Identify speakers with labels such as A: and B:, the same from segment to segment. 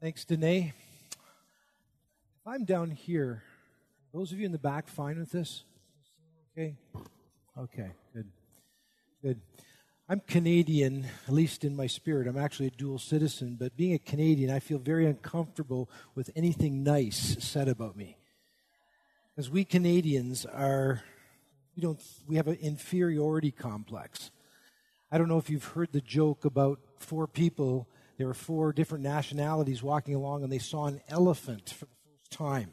A: Thanks, Danae. If I'm down here, those of you in the back fine with this? Okay? Okay, good. Good. I'm Canadian, at least in my spirit. I'm actually a dual citizen, but being a Canadian, I feel very uncomfortable with anything nice said about me. Because we Canadians are, we don't, we have an inferiority complex. I don't know if you've heard the joke about four people, there were four different nationalities walking along and they saw an elephant for the first time.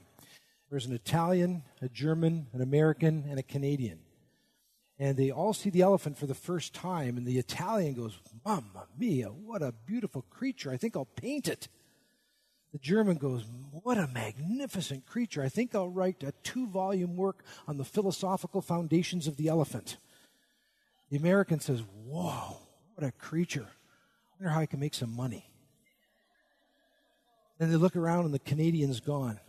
A: There was an Italian, a German, an American, and a Canadian and they all see the elephant for the first time, and the Italian goes, Mamma mia, what a beautiful creature. I think I'll paint it. The German goes, What a magnificent creature. I think I'll write a two volume work on the philosophical foundations of the elephant. The American says, Whoa, what a creature. I wonder how I can make some money. Then they look around, and the Canadian's gone.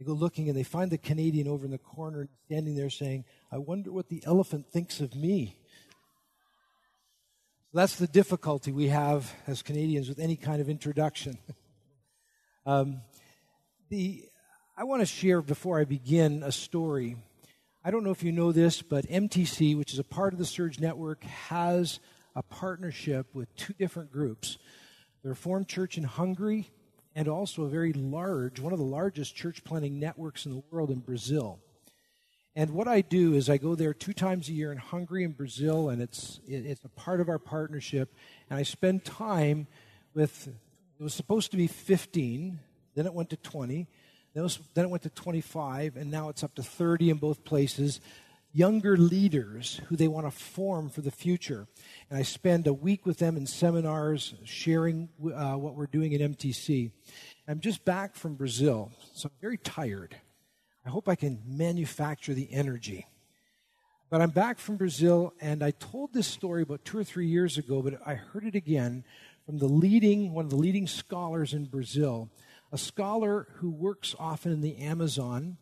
A: They go looking and they find the Canadian over in the corner standing there saying, I wonder what the elephant thinks of me. So that's the difficulty we have as Canadians with any kind of introduction. um, the, I want to share before I begin a story. I don't know if you know this, but MTC, which is a part of the Surge Network, has a partnership with two different groups. The Reformed Church in Hungary and also a very large, one of the largest church planting networks in the world in Brazil. And what I do is I go there two times a year in Hungary and Brazil, and it's, it's a part of our partnership. And I spend time with, it was supposed to be 15, then it went to 20, then it, was, then it went to 25, and now it's up to 30 in both places younger leaders who they want to form for the future. And I spend a week with them in seminars sharing uh, what we're doing at MTC. I'm just back from Brazil, so I'm very tired. I hope I can manufacture the energy. But I'm back from Brazil, and I told this story about two or three years ago, but I heard it again from the leading, one of the leading scholars in Brazil, a scholar who works often in the Amazon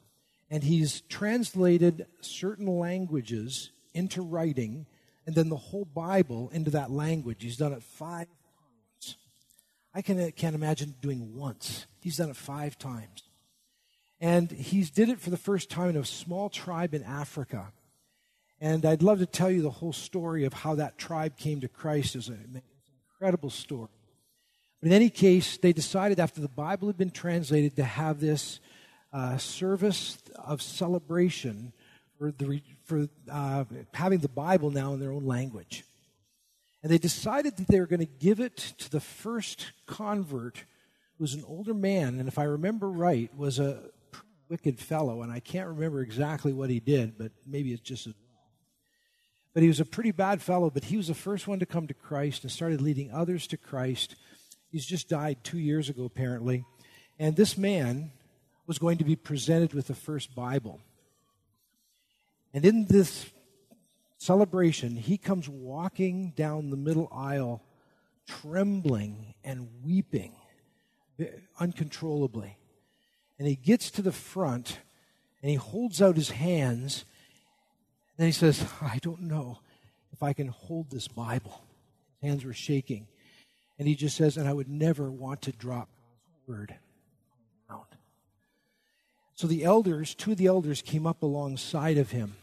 A: and he's translated certain languages into writing and then the whole Bible into that language. He's done it five times. I can, can't imagine doing once. He's done it five times. And he's did it for the first time in a small tribe in Africa. And I'd love to tell you the whole story of how that tribe came to Christ. It's an incredible story. But in any case, they decided after the Bible had been translated to have this uh, service of celebration for, the, for uh, having the Bible now in their own language. And they decided that they were going to give it to the first convert, who was an older man, and if I remember right, was a wicked fellow. And I can't remember exactly what he did, but maybe it's just well. But he was a pretty bad fellow, but he was the first one to come to Christ and started leading others to Christ. He's just died two years ago, apparently. And this man was going to be presented with the first Bible. And in this celebration, he comes walking down the middle aisle, trembling and weeping uncontrollably. And he gets to the front and he holds out his hands. And he says, I don't know if I can hold this Bible. His hands were shaking. And he just says, and I would never want to drop God's word. So the elders, two of the elders came up alongside of him.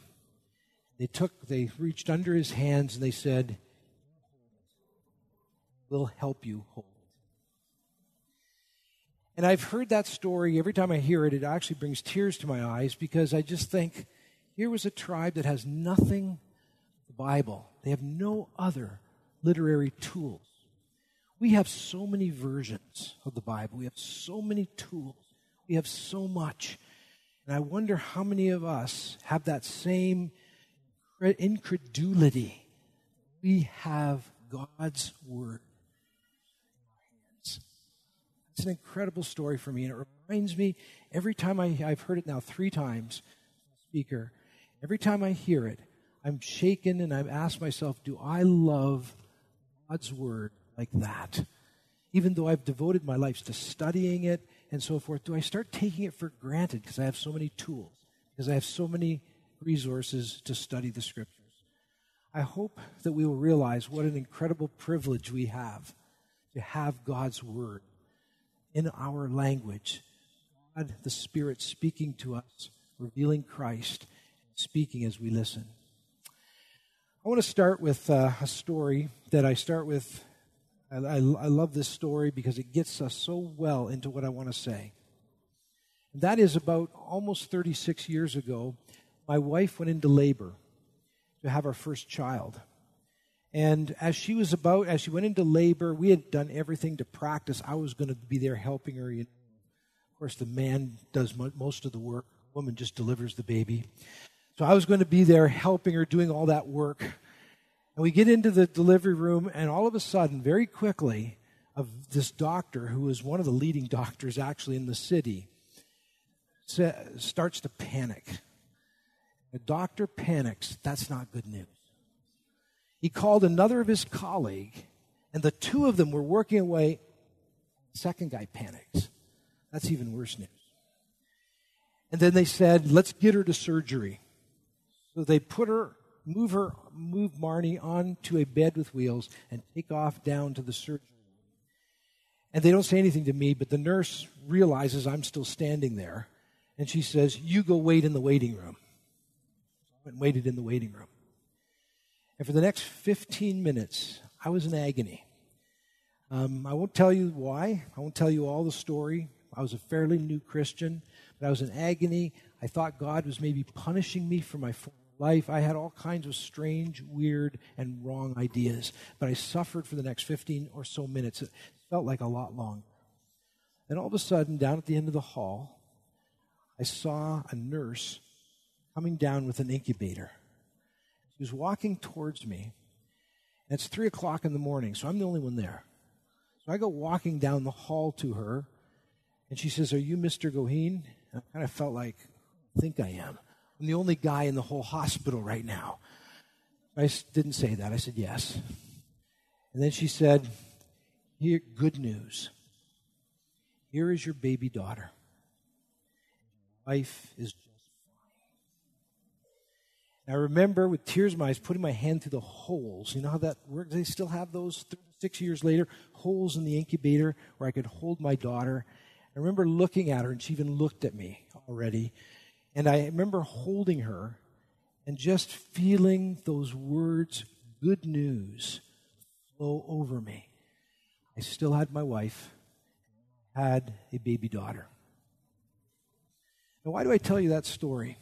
A: They took, they reached under his hands and they said, We'll help you hold. And I've heard that story. Every time I hear it, it actually brings tears to my eyes because I just think here was a tribe that has nothing the Bible. They have no other literary tools. We have so many versions of the Bible. We have so many tools. We have so much. And I wonder how many of us have that same incredulity. We have God's Word in our hands. It's an incredible story for me, and it reminds me every time I, I've heard it now three times, speaker, every time I hear it, I'm shaken and I ask myself, do I love God's Word like that? Even though I've devoted my life to studying it and so forth, do I start taking it for granted because I have so many tools, because I have so many resources to study the scriptures? I hope that we will realize what an incredible privilege we have to have God's word in our language. God, the Spirit speaking to us, revealing Christ, speaking as we listen. I want to start with uh, a story that I start with. I, I, I love this story because it gets us so well into what I want to say. That is about almost 36 years ago, my wife went into labor to have our first child. And as she was about, as she went into labor, we had done everything to practice. I was going to be there helping her. Of course, the man does most of the work, the woman just delivers the baby. So I was going to be there helping her, doing all that work. And we get into the delivery room, and all of a sudden, very quickly, of this doctor, who is one of the leading doctors actually in the city, starts to panic. The doctor panics. That's not good news he called another of his colleague, and the two of them were working away. Second guy panics. That's even worse news. And then they said, let's get her to surgery. So they put her, move her, move Marnie onto a bed with wheels and take off down to the surgery. And they don't say anything to me, but the nurse realizes I'm still standing there. And she says, You go wait in the waiting room. I went and waited in the waiting room. And for the next 15 minutes, I was in agony. Um, I won't tell you why. I won't tell you all the story. I was a fairly new Christian, but I was in agony. I thought God was maybe punishing me for my life. I had all kinds of strange, weird, and wrong ideas. But I suffered for the next 15 or so minutes. It felt like a lot longer. And all of a sudden, down at the end of the hall, I saw a nurse coming down with an incubator. She was walking towards me. And it's three o'clock in the morning, so I'm the only one there. So I go walking down the hall to her, and she says, Are you Mr. Goheen? And I kind of felt like, I think I am. I'm the only guy in the whole hospital right now. I didn't say that. I said, Yes. And then she said, Here, good news. Here is your baby daughter. Life is just fine. I remember with tears in my eyes putting my hand through the holes. You know how that works? They still have those six years later, holes in the incubator where I could hold my daughter. I remember looking at her, and she even looked at me already. And I remember holding her and just feeling those words, good news, flow over me. I still had my wife, had a baby daughter. Now, why do I tell you that story?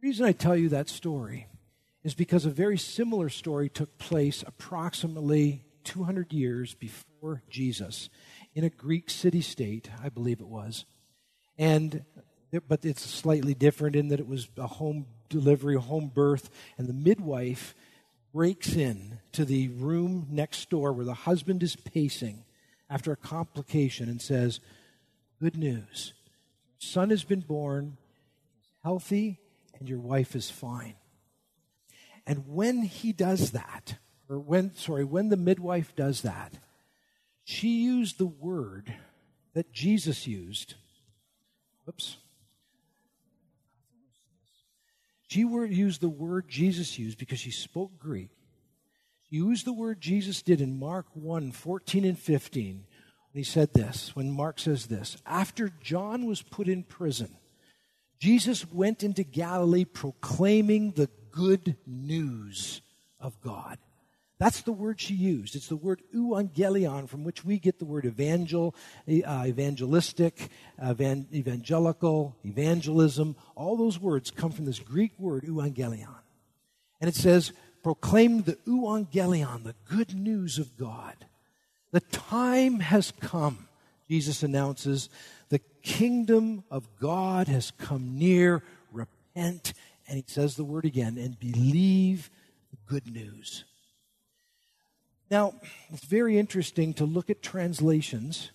A: The reason I tell you that story is because a very similar story took place approximately 200 years before Jesus in a Greek city state, I believe it was. And but it's slightly different in that it was a home delivery, home birth, and the midwife breaks in to the room next door where the husband is pacing after a complication and says, Good news. Son has been born, healthy, and your wife is fine. And when he does that, or when, sorry, when the midwife does that, she used the word that Jesus used. Whoops. She used the word Jesus used because she spoke Greek. Used the word Jesus did in Mark 1 14 and 15 when he said this, when Mark says this, after John was put in prison, Jesus went into Galilee proclaiming the good news of God. That's the word she used. It's the word euangelion, from which we get the word evangel, uh, evangelistic, evan- evangelical, evangelism. All those words come from this Greek word euangelion. And it says, proclaim the euangelion, the good news of God. The time has come, Jesus announces, the kingdom of God has come near. Repent. And he says the word again and believe the good news. Now, it's very interesting to look at translations,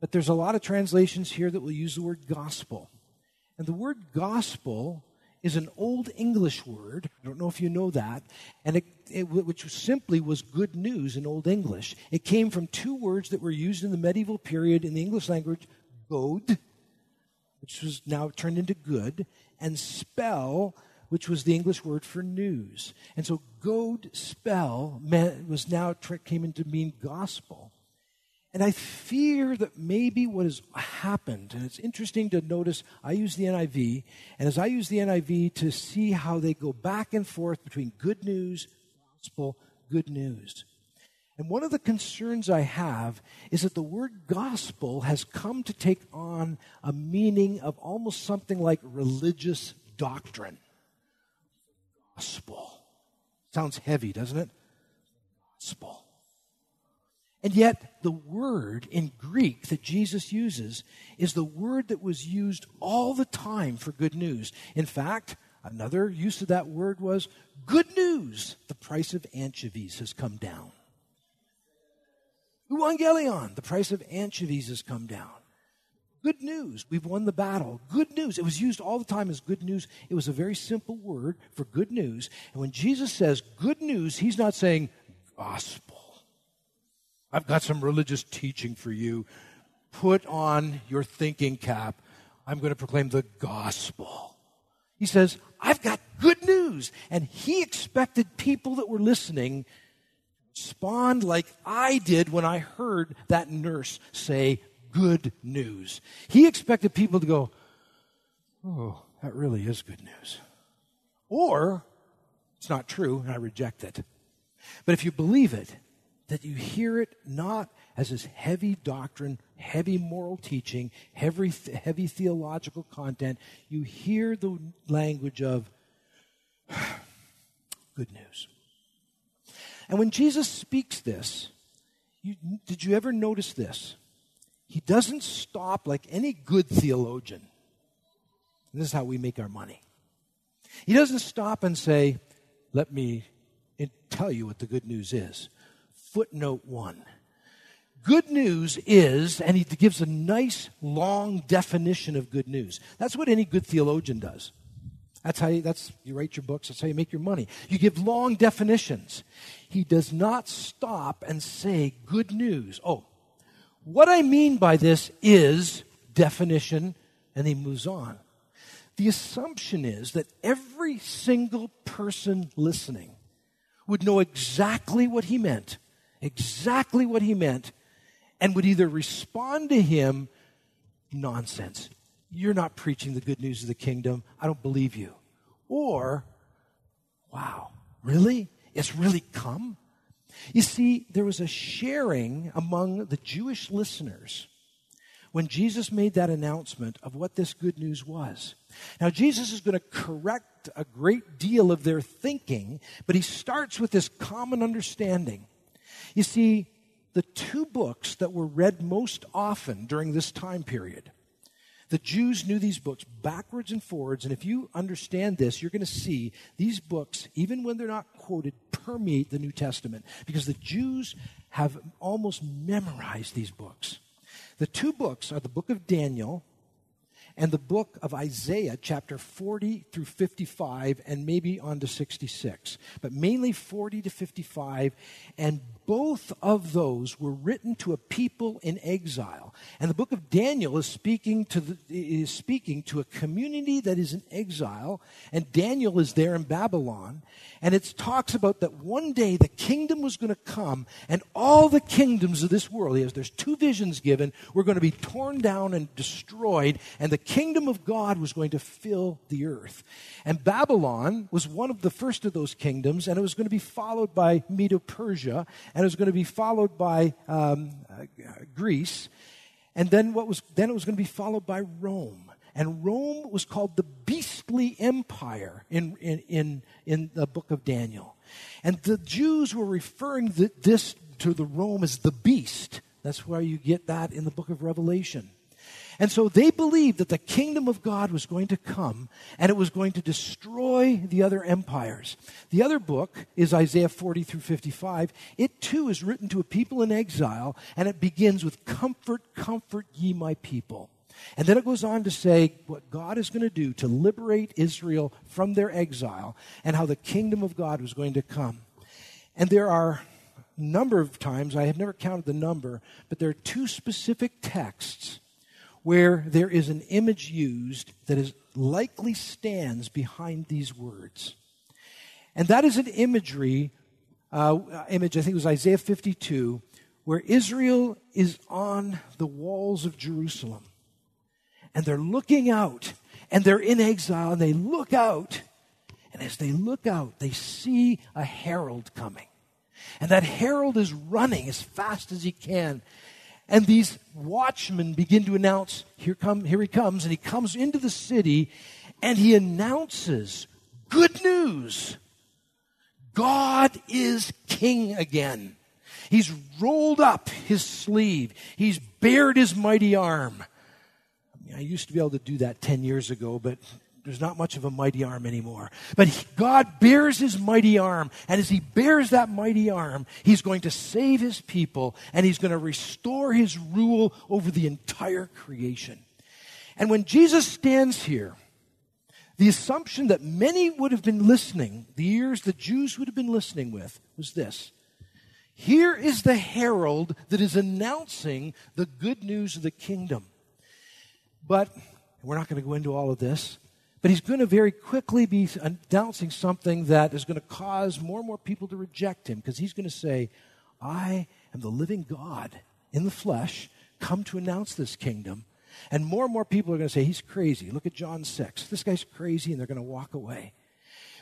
A: but there's a lot of translations here that will use the word gospel. And the word gospel is an old English word. I don't know if you know that, and it, it, which simply was good news in Old English. It came from two words that were used in the medieval period in the English language God, which was now turned into good, and spell, which was the English word for news. And so God spell meant, was now came into mean gospel. And I fear that maybe what has happened, and it's interesting to notice, I use the NIV, and as I use the NIV to see how they go back and forth between good news, gospel, good news. And one of the concerns I have is that the word gospel has come to take on a meaning of almost something like religious doctrine. Gospel. Sounds heavy, doesn't it? Gospel. And yet, the word in Greek that Jesus uses is the word that was used all the time for good news. In fact, another use of that word was good news. The price of anchovies has come down. Evangelion, the price of anchovies has come down. Good news, we've won the battle. Good news. It was used all the time as good news. It was a very simple word for good news. And when Jesus says good news, he's not saying gospel. I've got some religious teaching for you. Put on your thinking cap. I'm going to proclaim the gospel. He says, I've got good news. And he expected people that were listening to respond like I did when I heard that nurse say, good news. He expected people to go, oh, that really is good news. Or, it's not true, and I reject it. But if you believe it, that you hear it not as this heavy doctrine, heavy moral teaching, heavy, heavy theological content. You hear the language of good news. And when Jesus speaks this, you, did you ever notice this? He doesn't stop like any good theologian. And this is how we make our money. He doesn't stop and say, Let me tell you what the good news is footnote one. Good news is, and he gives a nice long definition of good news. That's what any good theologian does. That's how you, that's, you write your books, that's how you make your money. You give long definitions. He does not stop and say good news. Oh, what I mean by this is definition, and he moves on. The assumption is that every single person listening would know exactly what he meant exactly what he meant and would either respond to him, nonsense, you're not preaching the good news of the kingdom, I don't believe you. Or, wow, really? It's really come? You see, there was a sharing among the Jewish listeners when Jesus made that announcement of what this good news was. Now, Jesus is going to correct a great deal of their thinking, but he starts with this common understanding you see, the two books that were read most often during this time period, the Jews knew these books backwards and forwards, and if you understand this, you're going to see these books, even when they're not quoted, permeate the New Testament because the Jews have almost memorized these books. The two books are the book of Daniel and the book of Isaiah, chapter 40 through 55, and maybe on to 66, but mainly 40 to 55. And both of those were written to a people in exile. And the book of Daniel is speaking to, the, is speaking to a community that is in exile, and Daniel is there in Babylon. And it talks about that one day the kingdom was going to come, and all the kingdoms of this world, there's two visions given, were going to be torn down and destroyed, and the kingdom of God was going to fill the earth. And Babylon was one of the first of those kingdoms, and it was going to be followed by Medo Persia, and it was going to be followed by um, uh, Greece, and then what was then it was going to be followed by Rome. And Rome was called the beastly empire in, in, in, in the book of Daniel. And the Jews were referring this to the Rome as the beast. That's where you get that in the book of Revelation. And so they believed that the kingdom of God was going to come and it was going to destroy the other empires. The other book is Isaiah 40 through 55. It too is written to a people in exile and it begins with Comfort, comfort ye my people. And then it goes on to say what God is going to do to liberate Israel from their exile and how the kingdom of God was going to come. And there are a number of times, I have never counted the number, but there are two specific texts where there is an image used that is likely stands behind these words. And that is an imagery, uh, image, I think it was Isaiah 52, where Israel is on the walls of Jerusalem. And they're looking out, and they're in exile, and they look out. And as they look out, they see a herald coming. And that herald is running as fast as he can. And these watchmen begin to announce, here, come, here he comes. And he comes into the city and he announces good news. God is king again. He's rolled up his sleeve. He's bared his mighty arm. I, used to be able to do that 10 years ago, but there's not much of a mighty arm anymore. But he, God bears his mighty arm, and as he bears that mighty arm, he's going to save his people, and he's going to restore his rule over the entire creation. And when Jesus stands here, the assumption that many would have been listening, the ears the Jews would have been listening with, was this. Here is the herald that is announcing the good news of the kingdom. But we're not going to go into all of this. But he's going to very quickly be announcing something that is going to cause more and more people to reject him because he's going to say, I am the living God in the flesh, come to announce this kingdom. And more and more people are going to say, He's crazy. Look at John 6. This guy's crazy, and they're going to walk away.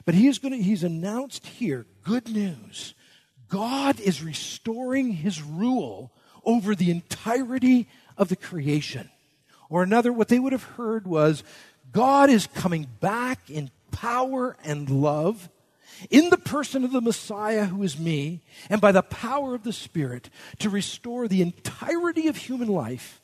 A: But he is going to, he's announced here good news. God is restoring his rule over the entirety of the creation. Or another, what they would have heard was God is coming back in power and love in the person of the Messiah who is me, and by the power of the Spirit to restore the entirety of human life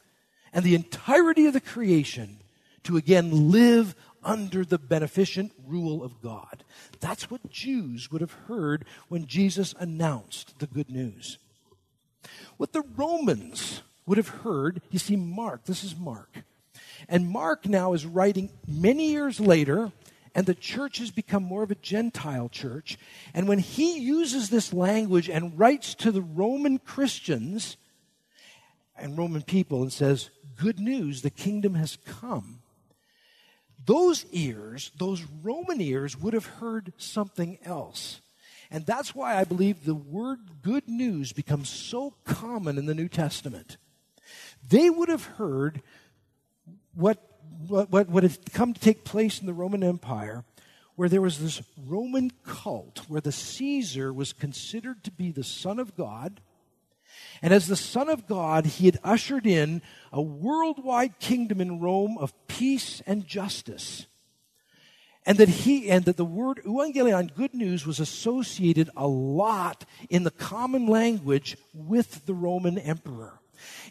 A: and the entirety of the creation to again live under the beneficent rule of God. That's what Jews would have heard when Jesus announced the good news. What the Romans would have heard, you see, Mark, this is Mark. And Mark now is writing many years later, and the church has become more of a Gentile church. And when he uses this language and writes to the Roman Christians and Roman people and says, Good news, the kingdom has come. Those ears, those Roman ears, would have heard something else. And that's why I believe the word good news becomes so common in the New Testament. They would have heard what, what, what had come to take place in the Roman Empire, where there was this Roman cult where the Caesar was considered to be the Son of God. And as the Son of God, he had ushered in a worldwide kingdom in Rome of peace and justice. And that he and that the word euangelion, good news, was associated a lot in the common language with the Roman emperor.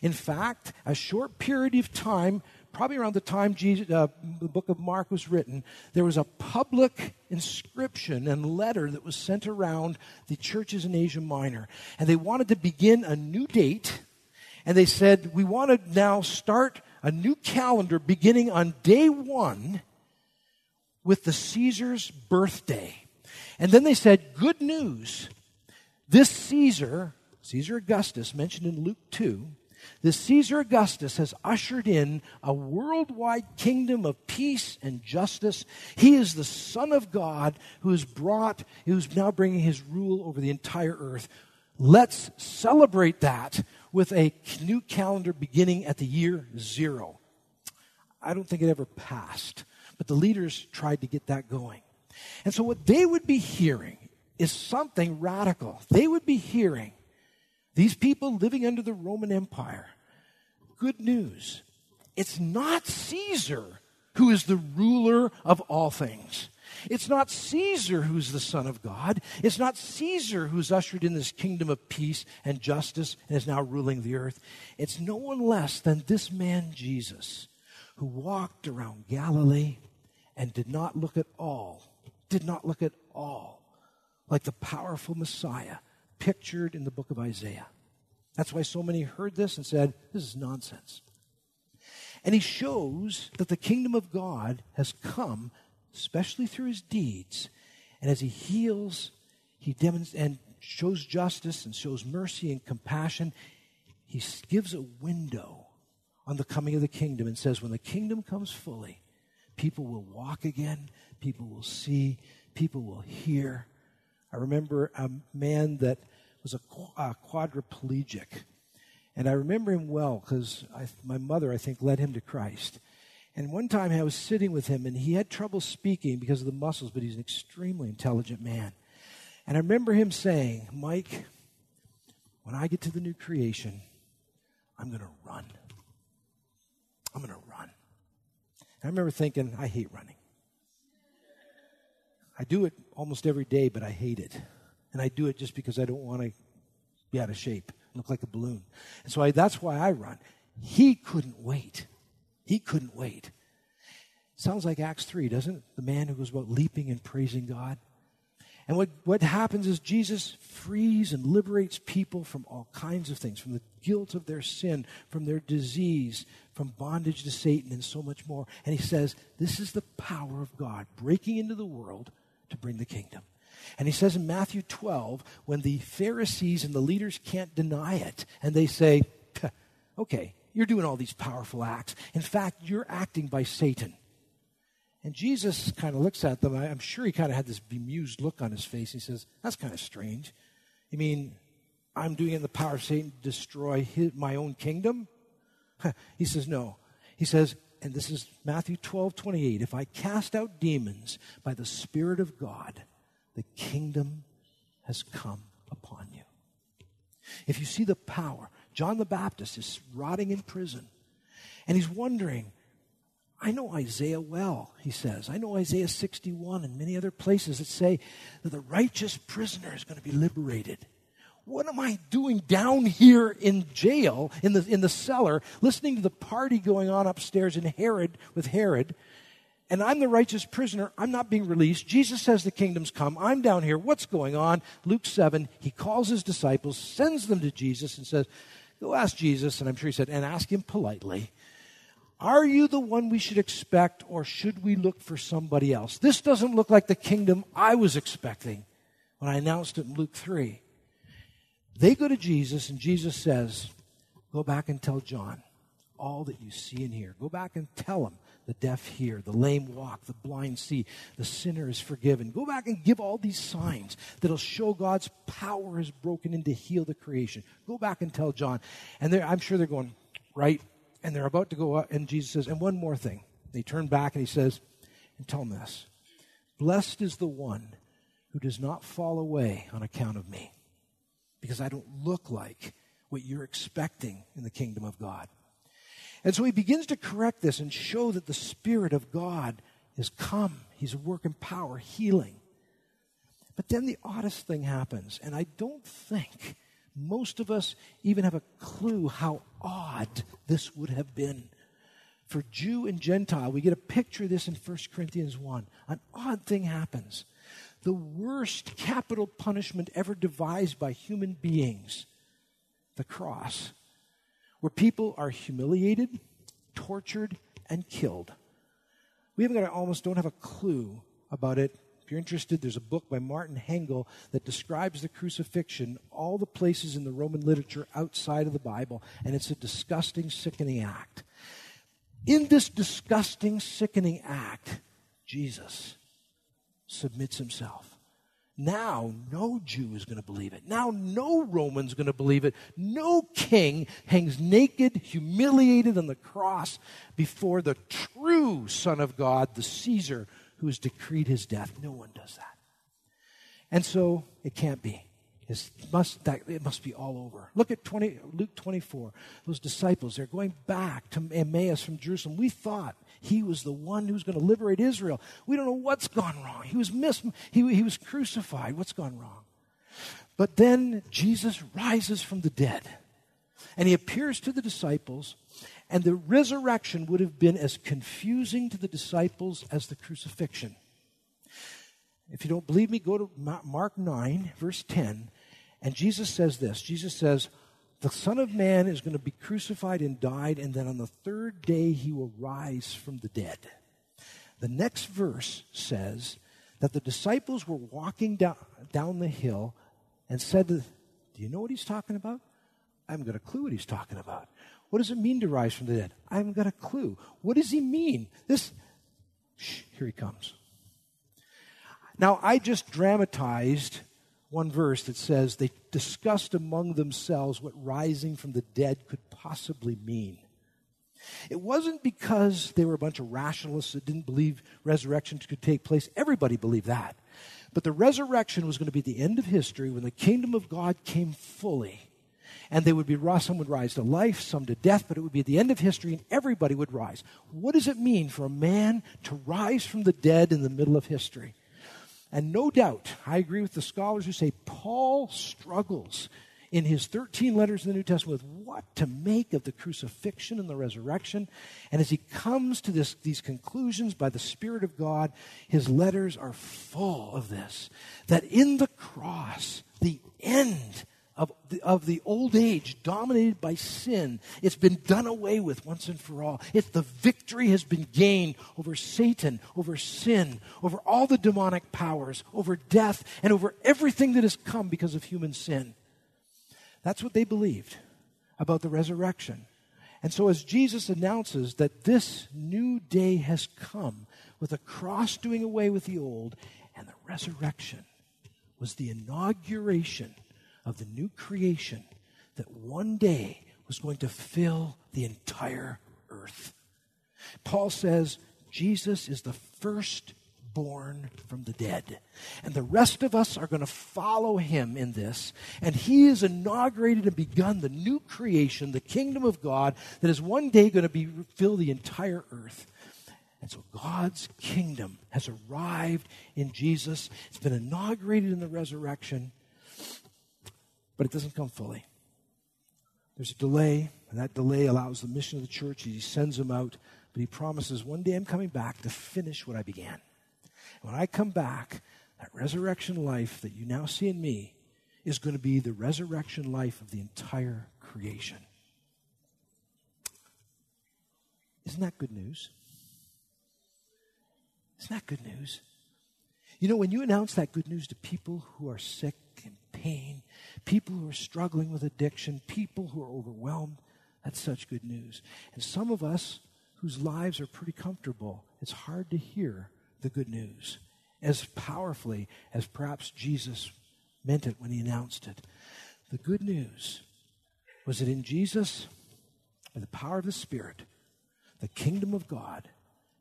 A: In fact, a short period of time probably around the time Jesus, uh, the book of Mark was written, there was a public inscription and letter that was sent around the churches in Asia Minor. And they wanted to begin a new date. And they said, We want to now start a new calendar beginning on day one with the Caesar's birthday. And then they said, Good news. This Caesar, Caesar Augustus, mentioned in Luke 2, this Caesar Augustus has ushered in a worldwide kingdom of peace and justice. He is the Son of God who has brought, who's now bringing his rule over the entire earth. Let's celebrate that with a new calendar beginning at the year zero. I don't think it ever passed, but the leaders tried to get that going. And so, what they would be hearing is something radical. They would be hearing these people living under the Roman Empire. Good news. It's not Caesar who is the ruler of all things. It's not Caesar who's the Son of God. It's not Caesar who's ushered in this kingdom of peace and justice and is now ruling the earth. It's no one less than this man, Jesus, who walked around Galilee and did not look at all, did not look at all like the powerful Messiah pictured in the book of Isaiah. That's why so many heard this and said, This is nonsense. And he shows that the kingdom of God has come, especially through his deeds. And as he heals, he demonstrates and shows justice and shows mercy and compassion. He gives a window on the coming of the kingdom and says, When the kingdom comes fully, people will walk again, people will see, people will hear. I remember a man that was a, a uh, quadriplegic. And I remember him well because my mother, I think, led him to Christ. And one time I was sitting with him and he had trouble speaking because of the muscles, but he's an extremely intelligent man. And I remember him saying, Mike, when I get to the new creation, I'm going to run. I'm going to run. And I remember thinking, I hate running. I do it almost every day, but I hate it. And I do it just because I don't want to be out of shape, look like a balloon. And so I, that's why I run. He couldn't wait. He couldn't wait. Sounds like Acts 3, doesn't it? The man who goes about leaping and praising God. And what, what happens is Jesus frees and liberates people from all kinds of things, from the guilt of their sin, from their disease, from bondage to Satan, and so much more. And he says, This is the power of God breaking into the world to bring the kingdom. And he says in Matthew 12, when the Pharisees and the leaders can't deny it, and they say, Okay, you're doing all these powerful acts. In fact, you're acting by Satan. And Jesus kind of looks at them. I'm sure he kind of had this bemused look on his face. He says, That's kind of strange. You mean I'm doing in the power of Satan to destroy his, my own kingdom? he says, No. He says, and this is Matthew 12, 28. If I cast out demons by the Spirit of God, the kingdom has come upon you. If you see the power, John the Baptist is rotting in prison, and he's wondering, I know Isaiah well, he says. I know Isaiah 61 and many other places that say that the righteous prisoner is going to be liberated. What am I doing down here in jail, in the, in the cellar, listening to the party going on upstairs in Herod with Herod? And I'm the righteous prisoner. I'm not being released. Jesus says the kingdom's come. I'm down here. What's going on? Luke 7, he calls his disciples, sends them to Jesus, and says, Go ask Jesus. And I'm sure he said, and ask him politely are you the one we should expect, or should we look for somebody else? This doesn't look like the kingdom I was expecting when I announced it in Luke 3. They go to Jesus, and Jesus says, Go back and tell John all that you see and hear. Go back and tell him the deaf hear, the lame walk, the blind see, the sinner is forgiven. Go back and give all these signs that'll show God's power is broken in to heal the creation. Go back and tell John. And I'm sure they're going, right, and they're about to go up, and Jesus says, and one more thing. They turn back and he says, and tell them this Blessed is the one who does not fall away on account of me, because I don't look like what you're expecting in the kingdom of God. And so he begins to correct this and show that the Spirit of God is come. He's a work in power, healing. But then the oddest thing happens, and I don't think most of us even have a clue how odd this would have been. For Jew and Gentile, we get a picture of this in 1 Corinthians 1. An odd thing happens. The worst capital punishment ever devised by human beings, the cross, where people are humiliated, tortured, and killed. We haven't got almost don't have a clue about it If you're interested, there's a book by Martin Hengel that describes the crucifixion, all the places in the Roman literature outside of the Bible, and it's a disgusting, sickening act. In this disgusting, sickening act, Jesus submits himself. Now, no Jew is going to believe it. Now, no Roman's going to believe it. No king hangs naked, humiliated on the cross before the true Son of God, the Caesar, who has decreed his death. No one does that. And so it can't be. It must, that, it must be all over. Look at 20, Luke 24. Those disciples, they're going back to Emmaus from Jerusalem. We thought he was the one who was going to liberate Israel. We don't know what's gone wrong. He was mis- he, he was crucified. What's gone wrong? But then Jesus rises from the dead. And he appears to the disciples, and the resurrection would have been as confusing to the disciples as the crucifixion. If you don't believe me, go to Mark 9, verse 10. And Jesus says this Jesus says, The Son of Man is going to be crucified and died, and then on the third day he will rise from the dead. The next verse says that the disciples were walking down, down the hill and said, Do you know what he's talking about? I haven't got a clue what he's talking about. What does it mean to rise from the dead? I haven't got a clue. What does he mean? This, shh, here he comes. Now, I just dramatized one verse that says they discussed among themselves what rising from the dead could possibly mean. It wasn't because they were a bunch of rationalists that didn't believe resurrection could take place. Everybody believed that. But the resurrection was going to be the end of history when the kingdom of God came fully. And they would be some would rise to life, some to death, but it would be the end of history and everybody would rise. What does it mean for a man to rise from the dead in the middle of history? And no doubt, I agree with the scholars who say Paul struggles in his 13 letters in the New Testament with what to make of the crucifixion and the resurrection. And as he comes to this, these conclusions by the Spirit of God, his letters are full of this that in the cross, the end of the, of the old age dominated by sin. It's been done away with once and for all. It's the victory has been gained over Satan, over sin, over all the demonic powers, over death, and over everything that has come because of human sin. That's what they believed about the resurrection. And so, as Jesus announces that this new day has come with the cross doing away with the old and the resurrection was the inauguration of the new creation that one day was going to fill the entire earth. Paul says Jesus is the firstborn from the dead. And the rest of us are going to follow him in this. And he has inaugurated and begun the new creation, the kingdom of God, that is one day going to be, fill the entire earth. And so God's kingdom has arrived in Jesus. It's been inaugurated in the resurrection but it doesn't come fully. There's a delay, and that delay allows the mission of the church. He sends them out, but he promises one day I'm coming back to finish what I began. And when I come back, that resurrection life that you now see in me is going to be the resurrection life of the entire creation. Isn't that good news? Isn't that good news? You know, when you announce that good news to people who are sick pain, people who are struggling with addiction, people who are overwhelmed. That's such good news. And some of us whose lives are pretty comfortable, it's hard to hear the good news as powerfully as perhaps Jesus meant it when he announced it. The good news was that in Jesus, by the power of the Spirit, the kingdom of God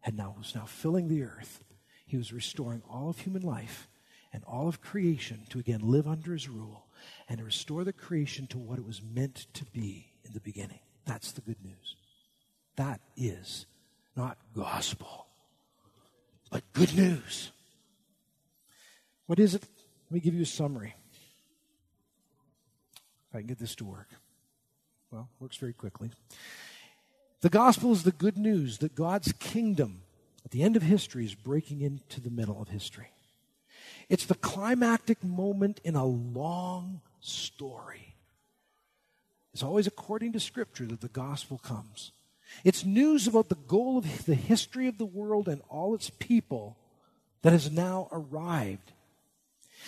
A: had now was now filling the earth. He was restoring all of human life and all of creation to again live under his rule and to restore the creation to what it was meant to be in the beginning. That's the good news. That is not gospel, but good news. What is it? Let me give you a summary. If I can get this to work. Well, works very quickly. The gospel is the good news that God's kingdom at the end of history is breaking into the middle of history. It's the climactic moment in a long story. It's always according to Scripture that the gospel comes. It's news about the goal of the history of the world and all its people that has now arrived.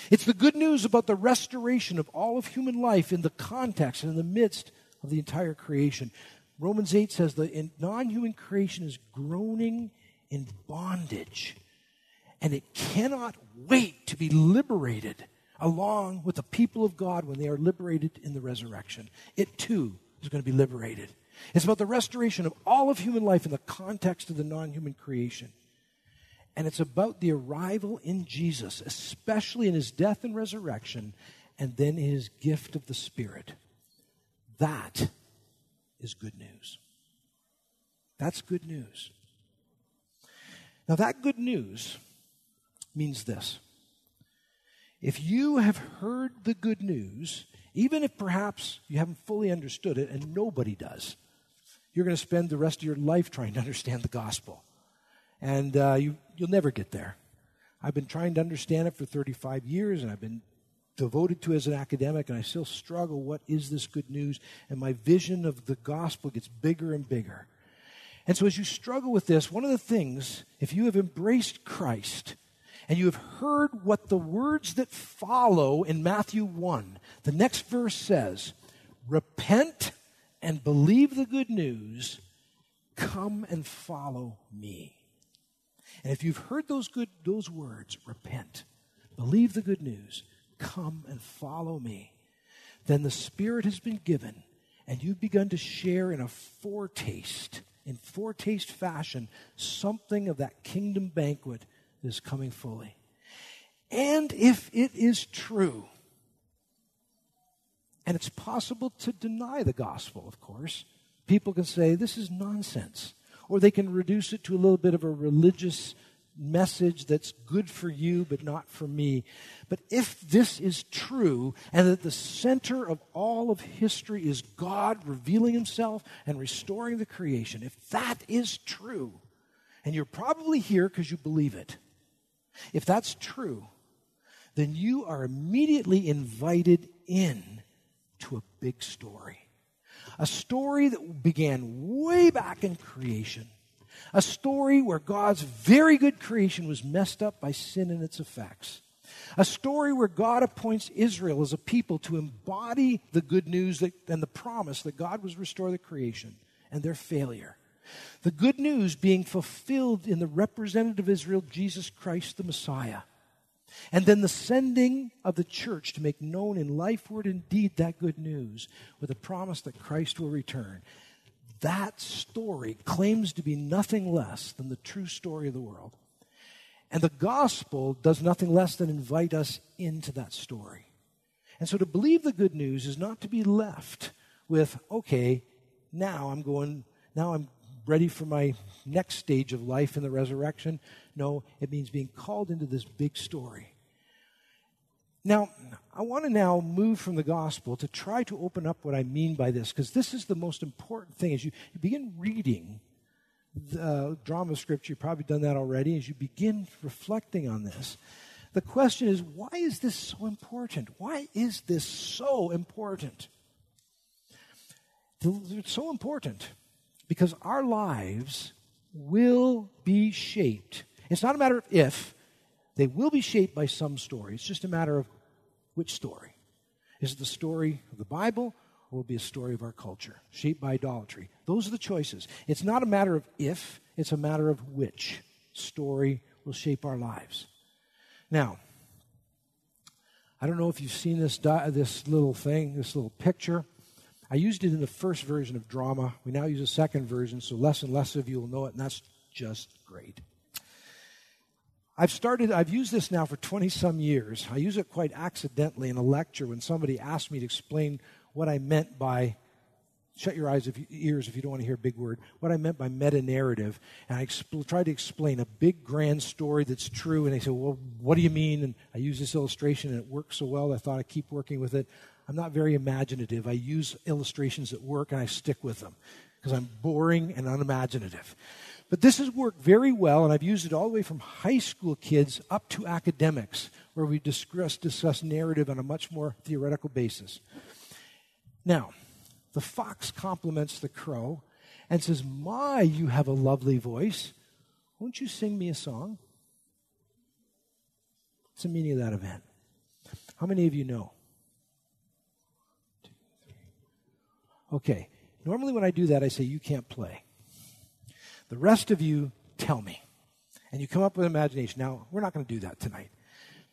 A: It's the good news about the restoration of all of human life in the context and in the midst of the entire creation. Romans 8 says the non human creation is groaning in bondage and it cannot wait to be liberated along with the people of God when they are liberated in the resurrection. It too is going to be liberated. It's about the restoration of all of human life in the context of the non human creation. And it's about the arrival in Jesus, especially in his death and resurrection, and then his gift of the Spirit. That is good news. That's good news. Now, that good news means this if you have heard the good news, even if perhaps you haven't fully understood it, and nobody does, you're going to spend the rest of your life trying to understand the gospel. And uh, you, you'll never get there. I've been trying to understand it for 35 years, and I've been devoted to as an academic, and I still struggle. What is this good news? And my vision of the gospel gets bigger and bigger. And so, as you struggle with this, one of the things, if you have embraced Christ, and you have heard what the words that follow in Matthew 1. The next verse says, Repent and believe the good news, come and follow me. And if you've heard those good those words, repent, believe the good news, come and follow me, then the Spirit has been given, and you've begun to share in a foretaste, in foretaste fashion, something of that kingdom banquet is coming fully. And if it is true, and it's possible to deny the gospel, of course, people can say this is nonsense. Or they can reduce it to a little bit of a religious message that's good for you but not for me. But if this is true, and that the center of all of history is God revealing himself and restoring the creation, if that is true, and you're probably here because you believe it, if that's true, then you are immediately invited in to a big story. A story that began way back in creation a story where God's very good creation was messed up by sin and its effects. A story where God appoints Israel as a people to embody the good news that, and the promise that God was restore the creation and their failure. The good news being fulfilled in the representative Israel, Jesus Christ the Messiah. And then the sending of the church to make known in life, word, and deed that good news with a promise that Christ will return. That story claims to be nothing less than the true story of the world. And the gospel does nothing less than invite us into that story. And so to believe the good news is not to be left with, okay, now I'm going, now I'm ready for my next stage of life in the resurrection. No, it means being called into this big story. Now, I want to now move from the gospel to try to open up what I mean by this, because this is the most important thing. As you, begin reading the uh, drama scripture, you've probably done that already, as you begin reflecting on this, the question is why is this so important? Why is this so important? It's so important because our lives will be shaped. It's not a matter of if, they will be shaped by some story. It's just a matter of which story. Is it the story of the Bible or will it be a story of our culture, shaped by idolatry? Those are the choices. It's not a matter of if, it's a matter of which story will shape our lives. Now, I don't know if you've seen this, di- this little thing, this little picture. I used it in the first version of drama. We now use a second version, so less and less of you will know it, and that's just great. I've started, I've used this now for 20 some years. I use it quite accidentally in a lecture when somebody asked me to explain what I meant by, shut your eyes if you, ears if you don't want to hear a big word, what I meant by meta narrative. And I expl- tried to explain a big grand story that's true. And they said, well, what do you mean? And I use this illustration and it works so well, I thought I'd keep working with it. I'm not very imaginative. I use illustrations that work and I stick with them because I'm boring and unimaginative. But this has worked very well, and I've used it all the way from high school kids up to academics, where we discuss, discuss narrative on a much more theoretical basis. Now, the fox compliments the crow and says, My, you have a lovely voice. Won't you sing me a song? What's the meaning of that event? How many of you know? Okay. Normally, when I do that, I say, You can't play. The rest of you tell me. And you come up with imagination. Now, we're not going to do that tonight.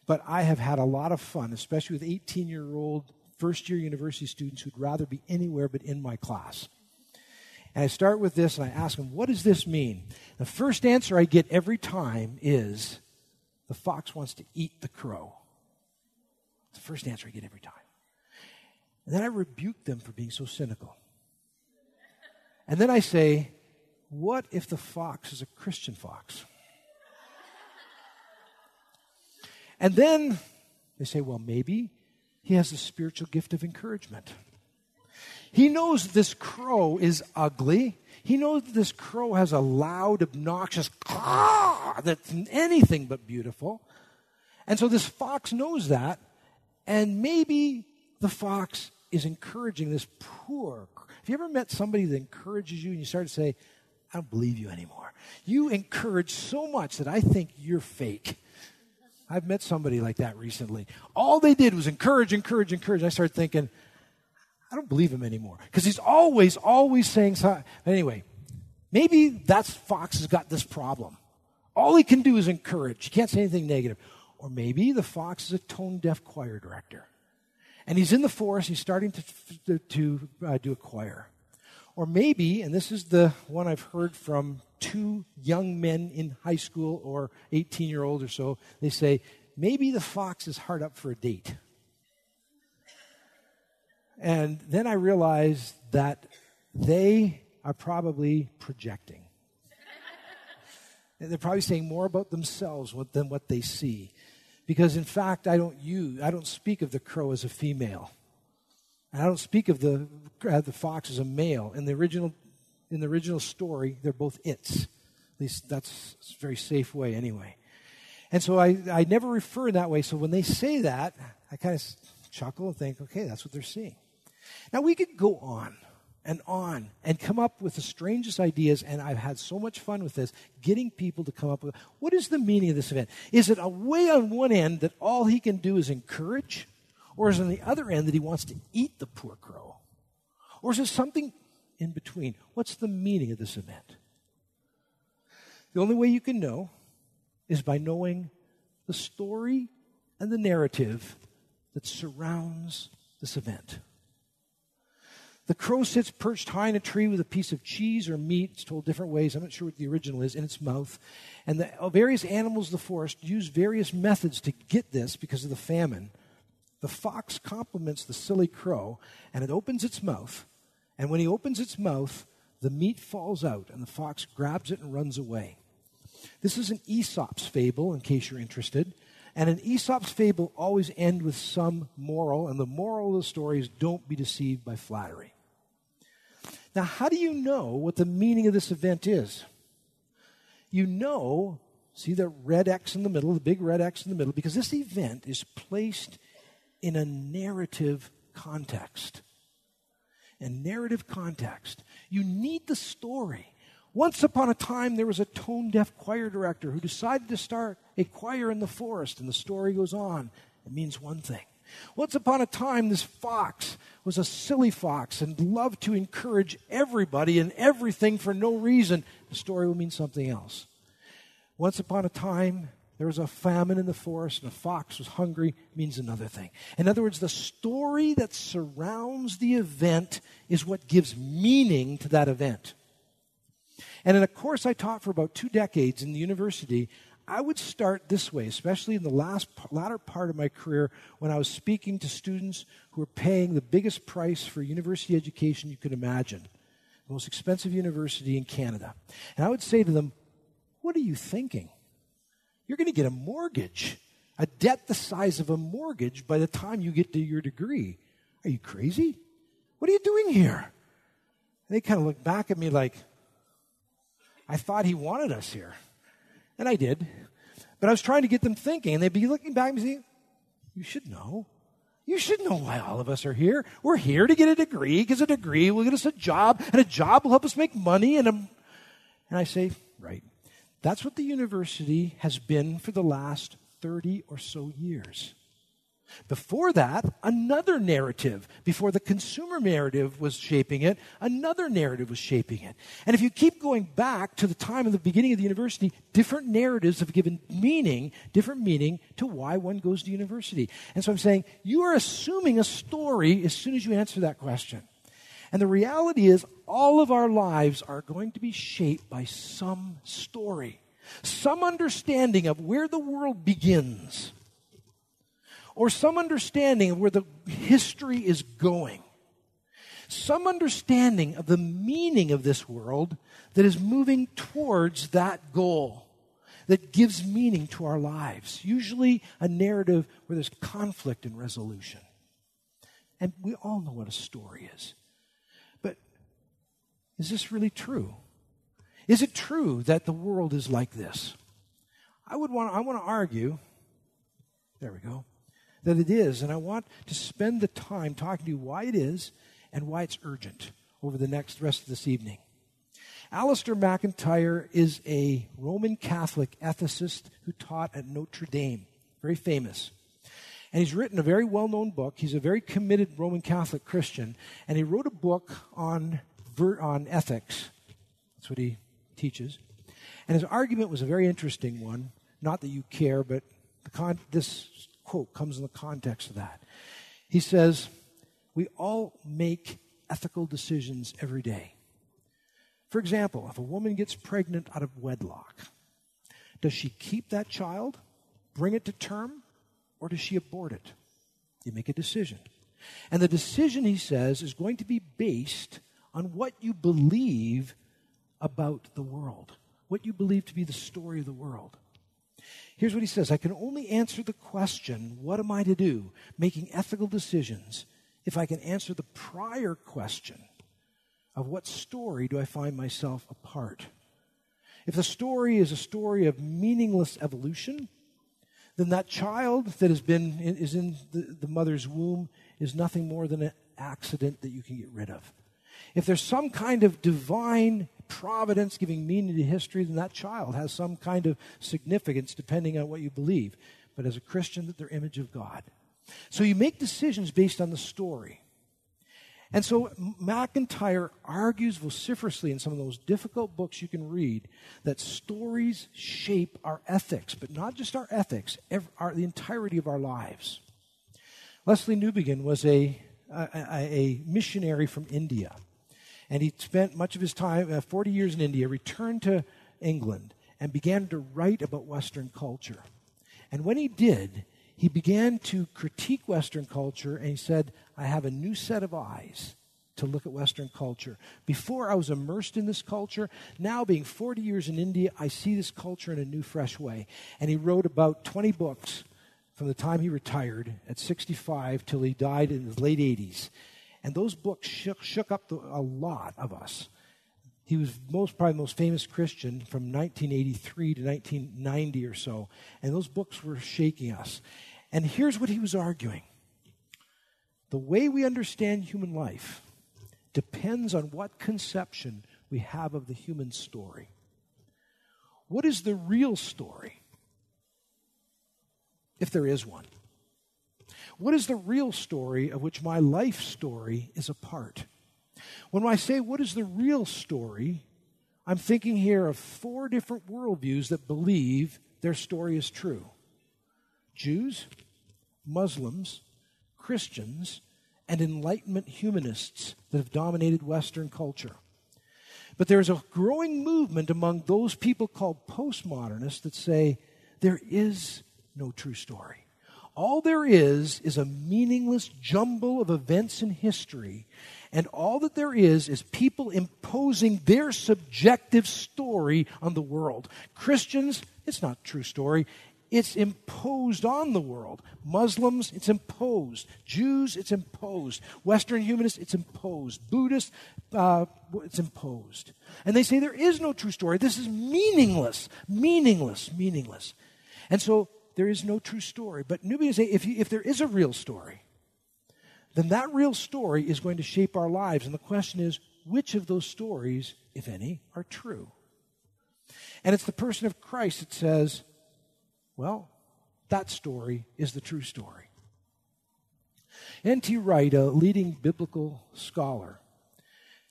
A: But I have had a lot of fun, especially with 18 year old first year university students who'd rather be anywhere but in my class. And I start with this and I ask them, what does this mean? The first answer I get every time is the fox wants to eat the crow. It's the first answer I get every time. And then I rebuke them for being so cynical. And then I say, what if the fox is a Christian fox? And then they say, well, maybe he has the spiritual gift of encouragement. He knows this crow is ugly. He knows that this crow has a loud, obnoxious caw that's anything but beautiful. And so this fox knows that. And maybe the fox is encouraging this poor. Have you ever met somebody that encourages you and you start to say, I don't believe you anymore. You encourage so much that I think you're fake. I've met somebody like that recently. All they did was encourage, encourage, encourage. I started thinking, I don't believe him anymore. Because he's always, always saying something. Anyway, maybe that's Fox has got this problem. All he can do is encourage. He can't say anything negative. Or maybe the fox is a tone deaf choir director. And he's in the forest, he's starting to, to, to uh, do a choir. Or maybe, and this is the one I've heard from two young men in high school or 18 year old or so, they say, maybe the fox is hard up for a date. And then I realized that they are probably projecting. They're probably saying more about themselves than what they see. Because in fact, I don't use, I don't speak of the crow as a female. And I don't speak of the, uh, the fox as a male. In the original, in the original story, they're both its. At least that's a very safe way anyway. And so I, I never refer in that way. So when they say that, I kind of chuckle and think, okay, that's what they're seeing. Now we could go on and on and come up with the strangest ideas. And I've had so much fun with this, getting people to come up with what is the meaning of this event? Is it a way on one end that all he can do is encourage? Or is it on the other end that he wants to eat the poor crow? Or is it something in between? What's the meaning of this event? The only way you can know is by knowing the story and the narrative that surrounds this event. The crow sits perched high in a tree with a piece of cheese or meat, it's told different ways, I'm not sure what the original is, in its mouth. And the uh, various animals of the forest use various methods to get this because of the famine. The fox compliments the silly crow, and it opens its mouth. And when he opens its mouth, the meat falls out, and the fox grabs it and runs away. This is an Aesop's fable, in case you're interested. And an Aesop's fable always end with some moral, and the moral of the story is don't be deceived by flattery. Now, how do you know what the meaning of this event is? You know, see the red X in the middle, the big red X in the middle, because this event is placed in a narrative context. A narrative context. You need the story. Once upon a time, there was a tone deaf choir director who decided to start a choir in the forest, and the story goes on. It means one thing once upon a time, this fox was a silly fox and loved to encourage everybody and everything for no reason. The story will mean something else. Once upon a time, there was a famine in the forest and a fox was hungry means another thing. In other words, the story that surrounds the event is what gives meaning to that event. And in a course I taught for about two decades in the university, I would start this way, especially in the last latter part of my career when I was speaking to students who were paying the biggest price for university education you could imagine, the most expensive university in Canada. And I would say to them, What are you thinking? You're going to get a mortgage, a debt the size of a mortgage by the time you get to your degree. Are you crazy? What are you doing here? And they kind of looked back at me like, I thought he wanted us here. And I did. But I was trying to get them thinking, and they'd be looking back and saying, You should know. You should know why all of us are here. We're here to get a degree because a degree will get us a job, and a job will help us make money. And, a, and I say, Right. That's what the university has been for the last 30 or so years. Before that, another narrative. Before the consumer narrative was shaping it, another narrative was shaping it. And if you keep going back to the time of the beginning of the university, different narratives have given meaning, different meaning to why one goes to university. And so I'm saying, you are assuming a story as soon as you answer that question. And the reality is, all of our lives are going to be shaped by some story, some understanding of where the world begins or some understanding of where the history is going, some understanding of the meaning of this world that is moving towards that goal that gives meaning to our lives. Usually a narrative where there's conflict and resolution. And we all know what a story is. But is this really true? Is it true that the world is like this? I would want I want to argue. There we go that it is. And I want to spend the time talking to you why it is and why it's urgent over the next rest of this evening. Alasdair MacIntyre is a Roman Catholic ethicist who taught at Notre Dame, very famous. And he's written a very well known book. He's a very committed Roman Catholic Christian. And he wrote a book on, on ethics. That's what he teaches. And his argument was a very interesting one. Not that you care, but Con- this quote comes in the context of that. He says, We all make ethical decisions every day. For example, if a woman gets pregnant out of wedlock, does she keep that child, bring it to term, or does she abort it? You make a decision. And the decision, he says, is going to be based on what you believe about the world, what you believe to be the story of the world. Here's what he says I can only answer the question, what am I to do, making ethical decisions, if I can answer the prior question of what story do I find myself a part. If the story is a story of meaningless evolution, then that child that has been is in the, the mother's womb is nothing more than an accident that you can get rid of. If there's some kind of divine providence giving meaning to history, then that child has some kind of significance depending on what you believe. But as a Christian, that they're image of God. So you make decisions based on the story. And so MacIntyre argues vociferously in some of those difficult books you can read that stories shape our ethics, but not just our ethics, our, the entirety of our lives. Lesslie Newbigin was a, a, a missionary from India. And he spent much of his time, uh, 40 years in India, returned to England, and began to write about Western culture. And when he did, he began to critique Western culture, and he said, I have a new set of eyes to look at Western culture. Before I was immersed in this culture, now being 40 years in India, I see this culture in a new, fresh way. And he wrote about 20 books from the time he retired at 65 till he died in his late 80s. And those books shook, shook up the, a lot of us. He was most probably the most famous Christian from 1983 to 1990 or so. And those books were shaking us. And here's what he was arguing. The way we understand human life depends on what conception we have of the human story. What is the real story? If there is one. What is the real story of which my life story is a part? When I say what is the real story, I'm thinking here of four different worldviews that believe their story is true Jews, Muslims, Christians, and Enlightenment humanists that have dominated Western culture. But there's a growing movement among those people called postmodernists that say there is no true story. All there is is a meaningless jumble of events in history, and all that there is is people imposing their subjective story on the world. Christians, it's not true story. It's imposed on the world. Muslims, it's imposed. Jews, it's imposed. Western humanists, it's imposed. Buddhists, uh, it's imposed. And they say there is no true story. This is meaningless, meaningless, meaningless. And so there is no true story. But Newbigin say if, you, if there is a real story, then that real story is going to shape our lives. And the question is, which of those stories, if any, are true? And it's the person of Christ that says, well, that story is the true story. N.T. Wright, a leading biblical scholar,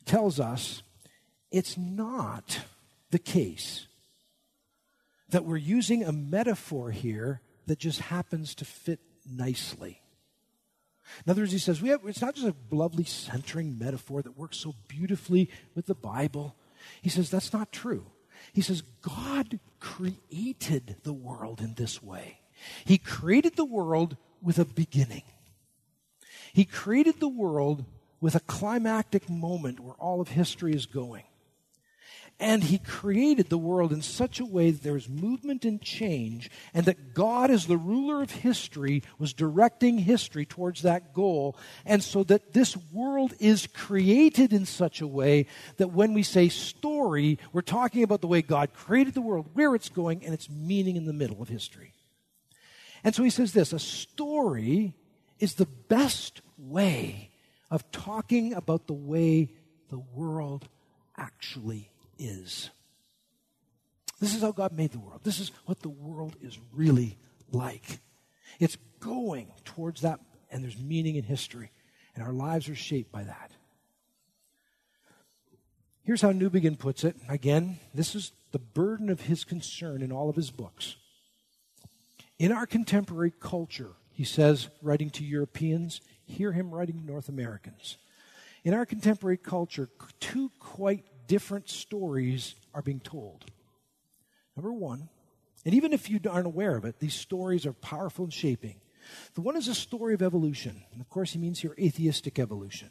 A: tells us it's not the case that we're using a metaphor here that just happens to fit nicely. In other words, he says we have, it's not just a lovely centering metaphor that works so beautifully with the Bible. He says that's not true. He says God created the world in this way. He created the world with a beginning. He created the world with a climactic moment where all of history is going. And he created the world in such a way that there's movement and change, and that God, as the ruler of history, was directing history towards that goal. And so that this world is created in such a way that when we say story, we're talking about the way God created the world, where it's going, and its meaning in the middle of history. And so he says this a story is the best way of talking about the way the world actually is. This is how God made the world. This is what the world is really like. It's going towards that, and there's meaning in history, and our lives are shaped by that. Here's how Newbigin puts it. Again, this is the burden of his concern in all of his books. In our contemporary culture, he says, writing to Europeans, hear him writing to North Americans. In our contemporary culture, two quite different stories are being told. Number one, and even if you aren't aware of it, these stories are powerful and shaping. The one is a story of evolution. And of course, he means here atheistic evolution.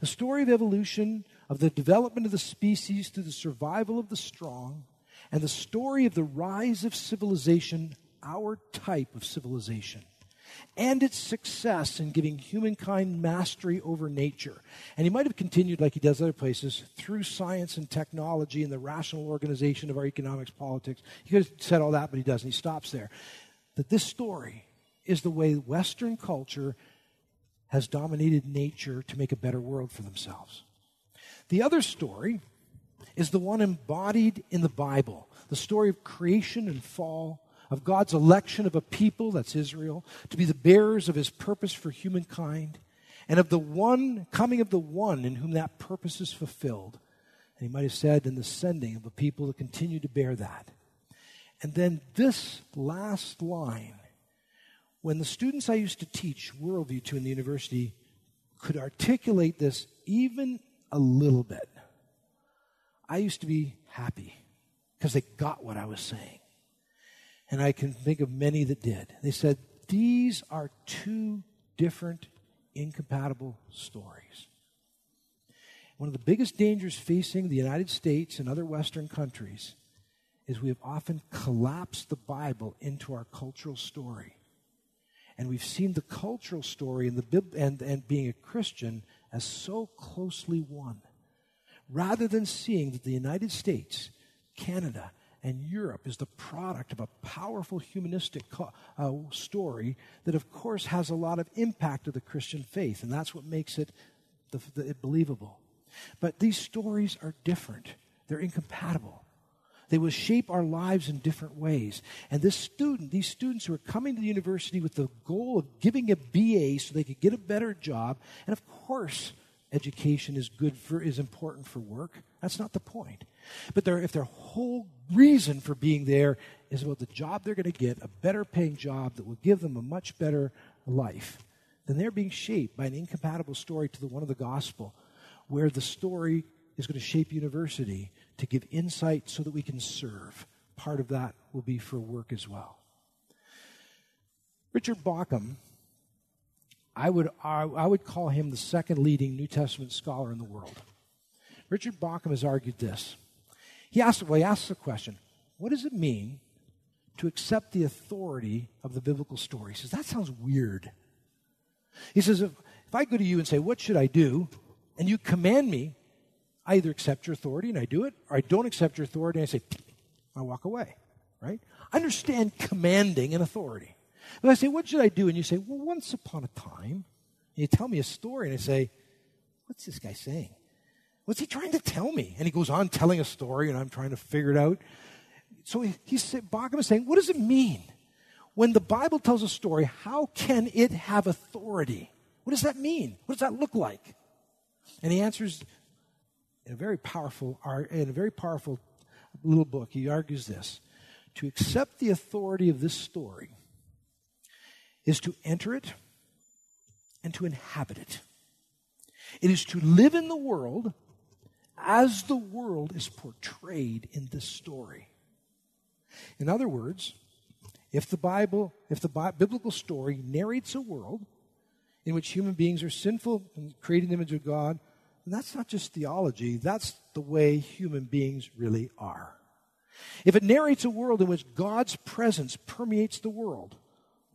A: The story of evolution, of the development of the species through the survival of the strong, and the story of the rise of civilization, our type of civilization and its success in giving humankind mastery over nature. And he might have continued, like he does other places, through science and technology and the rational organization of our economics, politics. He could have said all that, but he doesn't. He stops there. That this story is the way Western culture has dominated nature to make a better world for themselves. The other story is the one embodied in the Bible the story of creation and fall of God's election of a people, that's Israel, to be the bearers of his purpose for humankind, and of the one coming of the one in whom that purpose is fulfilled. And he might have said, in the sending of a people to continue to bear that. And then this last line, when the students I used to teach worldview to in the university could articulate this even a little bit, I used to be happy because they got what I was saying and I can think of many that did. They said, These are two different, incompatible stories. One of the biggest dangers facing the United States and other Western countries is we have often collapsed the Bible into our cultural story. And we've seen the cultural story and, the, and, and being a Christian as so closely one. Rather than seeing that the United States, Canada, and Europe is the product of a powerful humanistic uh, story that, of course, has a lot of impact of the Christian faith, and that's what makes it the, the, believable. But these stories are different, they're incompatible. They will shape our lives in different ways. And this student, these students who are coming to the university with the goal of giving a BA so they could get a better job, and of course, education is good for is important for work. That's not the point. But their, if their whole reason for being there is about the job they're going to get, a better paying job that will give them a much better life, then they're being shaped by an incompatible story to the one of the gospel, where the story is going to shape university to give insight so that we can serve. Part of that will be for work as well. Richard Bauckham I would, I, I would call him the second leading New Testament scholar in the world. Richard Bauckham has argued this. He asks, well, he asks the question what does it mean to accept the authority of the biblical story? He says, that sounds weird. He says, if, if I go to you and say, what should I do? And you command me, I either accept your authority and I do it, or I don't accept your authority and I say, I walk away, right? understand commanding and authority. And I say, What should I do? And you say, Well, once upon a time. And you tell me a story, and I say, What's this guy saying? What's he trying to tell me? And he goes on telling a story, and I'm trying to figure it out. So he, he said, is saying, What does it mean? When the Bible tells a story, how can it have authority? What does that mean? What does that look like? And he answers in a very powerful, in a very powerful little book. He argues this: to accept the authority of this story is to enter it and to inhabit it. It is to live in the world as the world is portrayed in this story. In other words, if the Bible, if the biblical story narrates a world in which human beings are sinful and creating the image of God, that's not just theology, that's the way human beings really are. If it narrates a world in which God's presence permeates the world,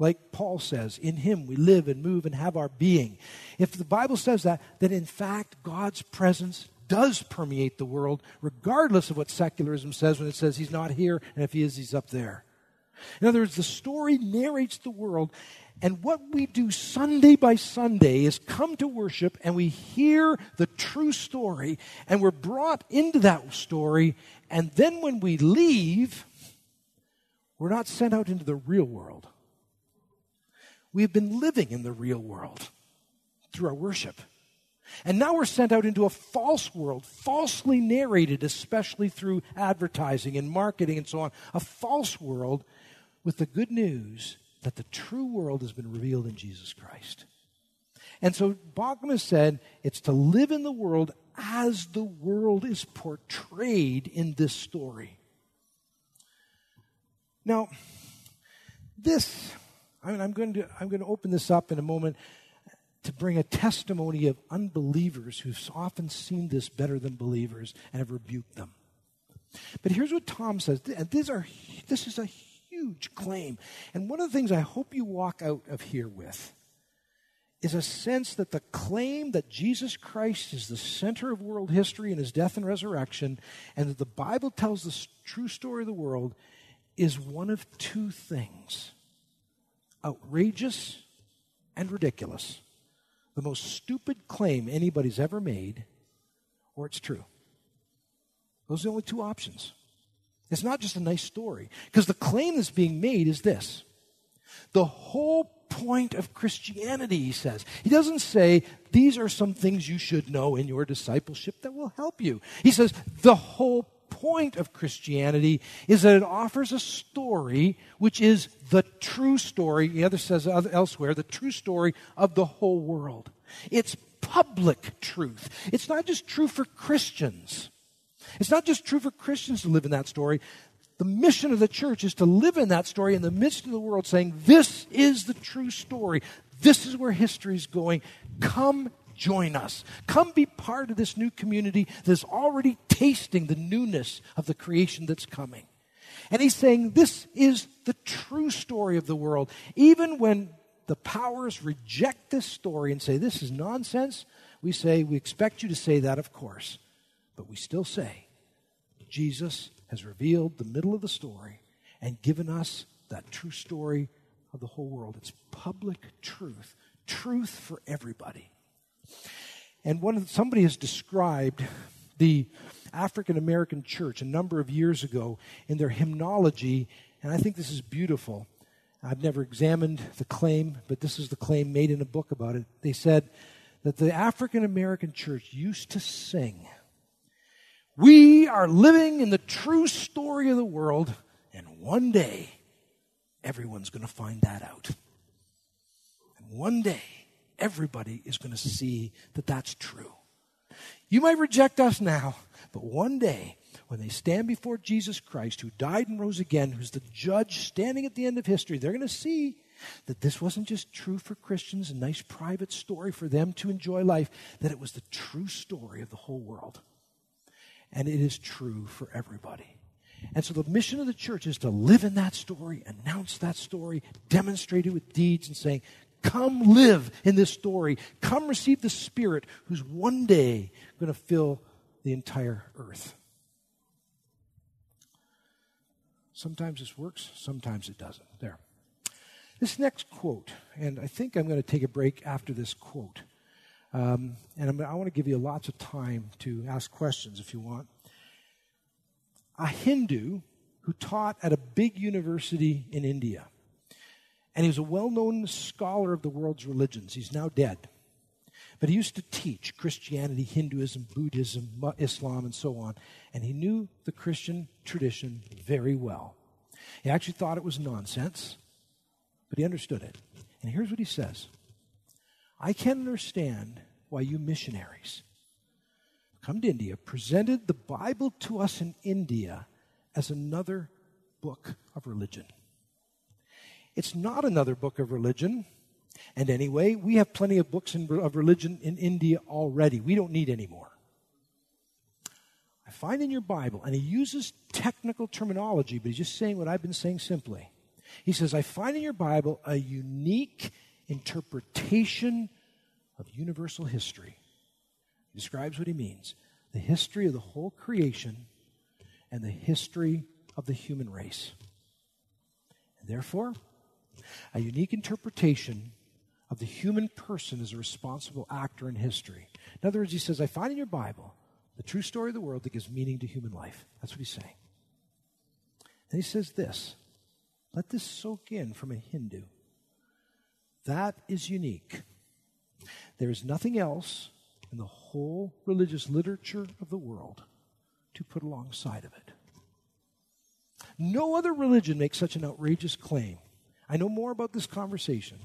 A: like Paul says, in him we live and move and have our being. If the Bible says that, then in fact God's presence does permeate the world, regardless of what secularism says when it says he's not here, and if he is, he's up there. In other words, the story narrates the world, and what we do Sunday by Sunday is come to worship and we hear the true story, and we're brought into that story, and then when we leave, we're not sent out into the real world. We have been living in the real world through our worship. And now we're sent out into a false world, falsely narrated, especially through advertising and marketing and so on. A false world with the good news that the true world has been revealed in Jesus Christ. And so Bauckham has said it's to live in the world as the world is portrayed in this story. Now, this, I mean, I'm going to, I'm going to open this up in a moment to bring a testimony of unbelievers who've often seen this better than believers and have rebuked them. But here's what Tom says, and these are, this is a huge claim. And one of the things I hope you walk out of here with is a sense that the claim that Jesus Christ is the center of world history in his death and resurrection, and that the Bible tells the true story of the world, is one of two things outrageous and ridiculous. The most stupid claim anybody's ever made, or it's true. Those are the only two options. It's not just a nice story. Because the claim that's being made is this the whole point of Christianity, he says. He doesn't say, these are some things you should know in your discipleship that will help you. He says, the whole point of Christianity is that it offers a story which is the true story, the other says elsewhere, the true story of the whole world. It's public truth. It's not just true for Christians. It's not just true for Christians to live in that story. The mission of the church is to live in that story in the midst of the world, saying, This is the true story. This is where history is going. Come join us. Come be part of this new community that's already tasting the newness of the creation that's coming. And he's saying, This is the true story of the world. Even when the powers reject this story and say, This is nonsense, we say, We expect you to say that, of course. But we still say, Jesus has revealed the middle of the story and given us that true story of the whole world. It's public truth, truth for everybody. And one somebody has described the African American church a number of years ago in their hymnology, and I think this is beautiful. I've never examined the claim, but this is the claim made in a book about it. They said that the African American church used to sing we are living in the true story of the world, and one day, everyone's going to find that out. And one day, everybody is going to see that that's true. You might reject us now, but one day, when they stand before Jesus Christ, who died and rose again, who's the judge standing at the end of history, they're going to see that this wasn't just true for Christians, a nice private story for them to enjoy life, that it was the true story of the whole world and it is true for everybody. And so the mission of the church is to live in that story, announce that story, demonstrate it with deeds, and saying, Come live in this story. Come receive the Spirit who's one day going to fill the entire earth. Sometimes this works, sometimes it doesn't. There. This next quote, and I think I'm going to take a break after this quote. Um, and I'm, i want to give you lots of time to ask questions if you want. A Hindu who taught at a big university in India. And he was a well known scholar of the world's religions. He's now dead. But he used to teach Christianity, Hinduism, Buddhism, Islam, and so on. And he knew the Christian tradition very well. He actually thought it was nonsense, but he understood it. And here's what he says I can understand why you missionaries come to India presented the Bible to us in India as another book of religion. It's not another book of religion. And anyway, we have plenty of books in, of religion in India already. We don't need any more. I find in your Bible, and he uses technical terminology, but he's just saying what I've been saying simply. He says, I find in your Bible a unique interpretation of universal history. He describes what he means the history of the whole creation and the history of the human race. And therefore, a unique interpretation of the human person as a responsible actor in history. In other words, he says, I find in your Bible the true story of the world that gives meaning to human life. That's what he's saying. And he says this let this soak in from a Hindu. That is unique. There is nothing else in the whole religious literature of the world to put alongside of it. No other religion makes such an outrageous claim. I know more about this conversation,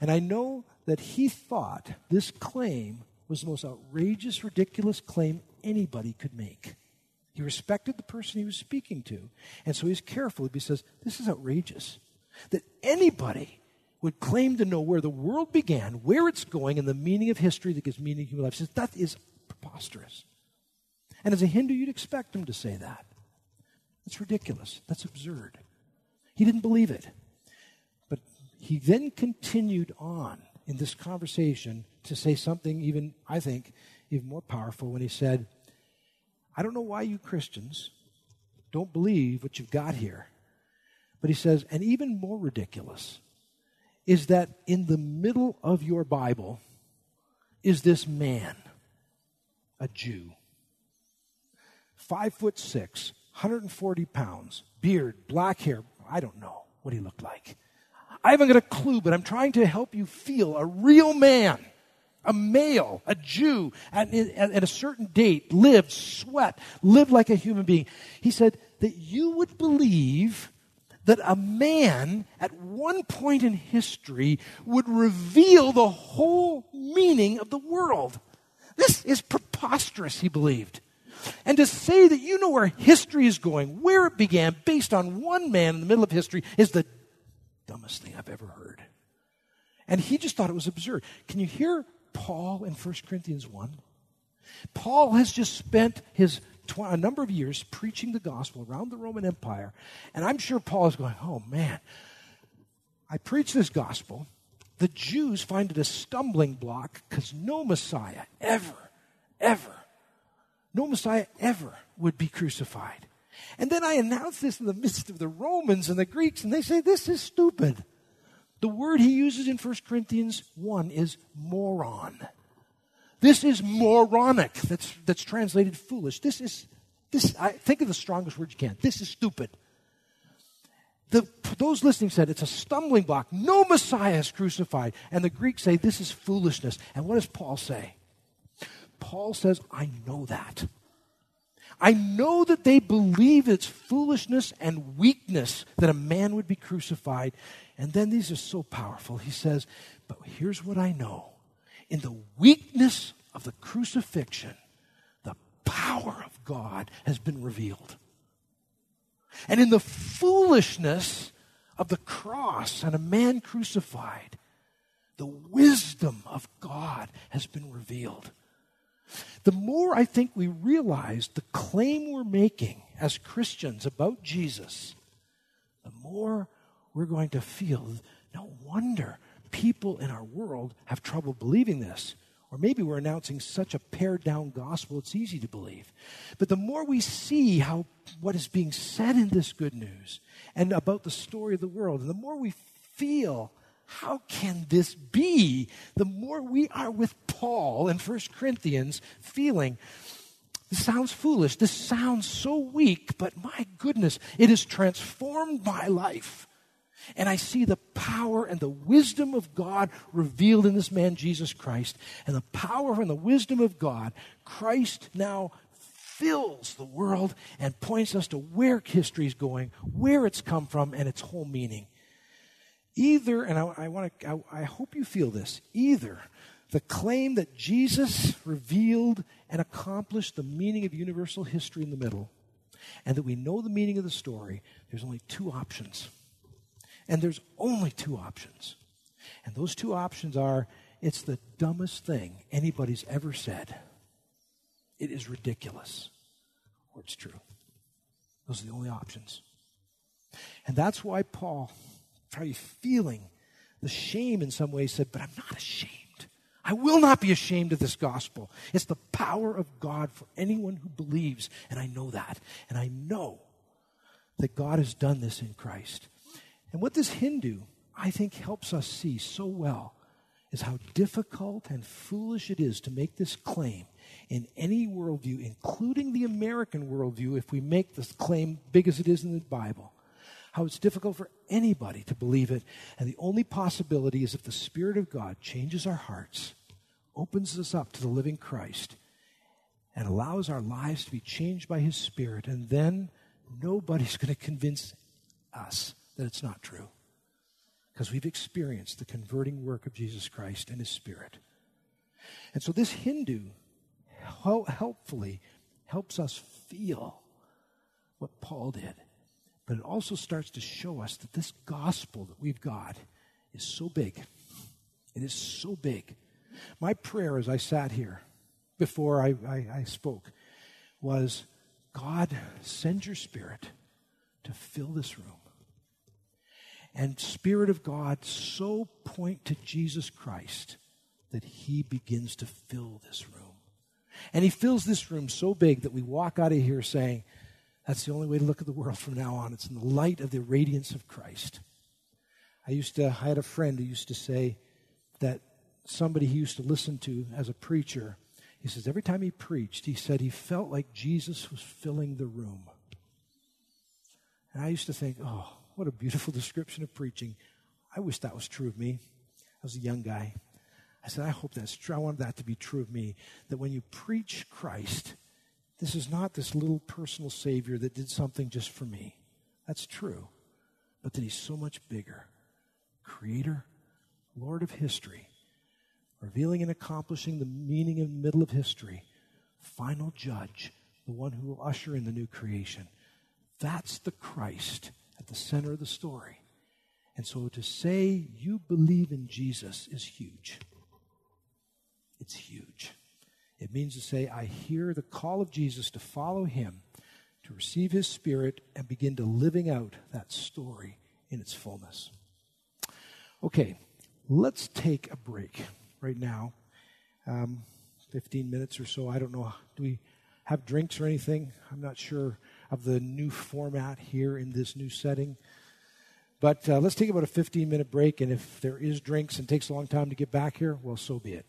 A: and I know that he thought this claim was the most outrageous, ridiculous claim anybody could make. He respected the person he was speaking to, and so he's careful. He says, This is outrageous. That anybody would claim to know where the world began, where it's going, and the meaning of history that gives meaning to human life. He says, That is preposterous. And as a Hindu, you'd expect him to say that. That's ridiculous. That's absurd. He didn't believe it. He then continued on in this conversation to say something even, I think, even more powerful when he said, I don't know why you Christians don't believe what you've got here. But he says, and even more ridiculous is that in the middle of your Bible is this man, a Jew, five foot six, 140 pounds, beard, black hair. I don't know what he looked like. I haven't got a clue, but I'm trying to help you feel a real man, a male, a Jew, at, at, at, a certain date, lived, sweat, lived like a human being. He said that you would believe that a man at one point in history would reveal the whole meaning of the world. This is preposterous, he believed. And to say that you know where history is going, where it began, based on one man in the middle of history, is the dumbest thing I've ever heard. And he just thought it was absurd. Can you hear Paul in 1 Corinthians 1? Paul has just spent his tw- a number of years preaching the gospel around the Roman Empire. And I'm sure Paul is going, oh man, I preach this gospel. The Jews find it a stumbling block because no Messiah ever, ever no Messiah ever would be crucified. And then I announce this in the midst of the Romans and the Greeks, and they say, This is stupid. The word he uses in 1 Corinthians 1 is moron. This is moronic. That's, that's translated foolish. This is, this, I think of the strongest word you can. This is stupid. The, those listening said it's a stumbling block. No Messiah is crucified. And the Greeks say this is foolishness. And what does Paul say? Paul says, I know that. I know that they believe it's foolishness and weakness that a man would be crucified. And then these are so powerful. He says, But here's what I know in the weakness of the crucifixion, the power of God has been revealed. And in the foolishness of the cross and a man crucified, the wisdom of God has been revealed. The more I think we realize the claim we're making as Christians about Jesus, the more we're going to feel no wonder people in our world have trouble believing this. Or maybe we're announcing such a pared down gospel it's easy to believe. But the more we see how what is being said in this good news and about the story of the world, and the more we feel how can this be? The more we are with Paul in 1 Corinthians, feeling, this sounds foolish, this sounds so weak, but my goodness, it has transformed my life. And I see the power and the wisdom of God revealed in this man, Jesus Christ. And the power and the wisdom of God, Christ now fills the world and points us to where history is going, where it's come from, and its whole meaning. Either, and I, I want to, I, I hope you feel this, either the claim that Jesus revealed and accomplished the meaning of universal history in the middle, and that we know the meaning of the story, there's only two options. And there's only two options. And those two options are it's the dumbest thing anybody's ever said, it is ridiculous, or it's true. Those are the only options. And that's why Paul probably feeling the shame in some ways, said, But I'm not ashamed. I will not be ashamed of this gospel. It's the power of God for anyone who believes, and I know that. And I know that God has done this in Christ. And what this Hindu, I think, helps us see so well is how difficult and foolish it is to make this claim in any worldview, including the American worldview, if we make this claim big as it is in the Bible how it's difficult for anybody to believe it. And the only possibility is if the Spirit of God changes our hearts, opens us up to the living Christ, and allows our lives to be changed by His Spirit. And then nobody's going to convince us that it's not true because we've experienced the converting work of Jesus Christ and His Spirit. And so this Hindu helpfully helps us feel what Paul did. But it also starts to show us that this gospel that we've got is so big. It is so big. My prayer as I sat here before I, I, I spoke was God, send your spirit to fill this room. And Spirit of God, so point to Jesus Christ that he begins to fill this room. And he fills this room so big that we walk out of here saying, that's the only way to look at the world from now on. It's in the light of the radiance of Christ. I used to, I had a friend who used to say that somebody he used to listen to as a preacher, he says every time he preached, he said he felt like Jesus was filling the room. And I used to think, oh, what a beautiful description of preaching. I wish that was true of me. I was a young guy. I said, I hope that's true. I want that to be true of me. That when you preach Christ, this is not this little personal Savior that did something just for me. That's true. But that He's so much bigger Creator, Lord of history, revealing and accomplishing the meaning in the middle of history, final judge, the one who will usher in the new creation. That's the Christ at the center of the story. And so to say you believe in Jesus is huge. It's huge. It means to say, I hear the call of Jesus to follow him, to receive his spirit, and begin to living out that story in its fullness. Okay, let's take a break right now. Um, 15 minutes or so. I don't know. Do we have drinks or anything? I'm not sure of the new format here in this new setting. But uh, let's take about a 15 minute break, and if there is drinks and takes a long time to get back here, well, so be it.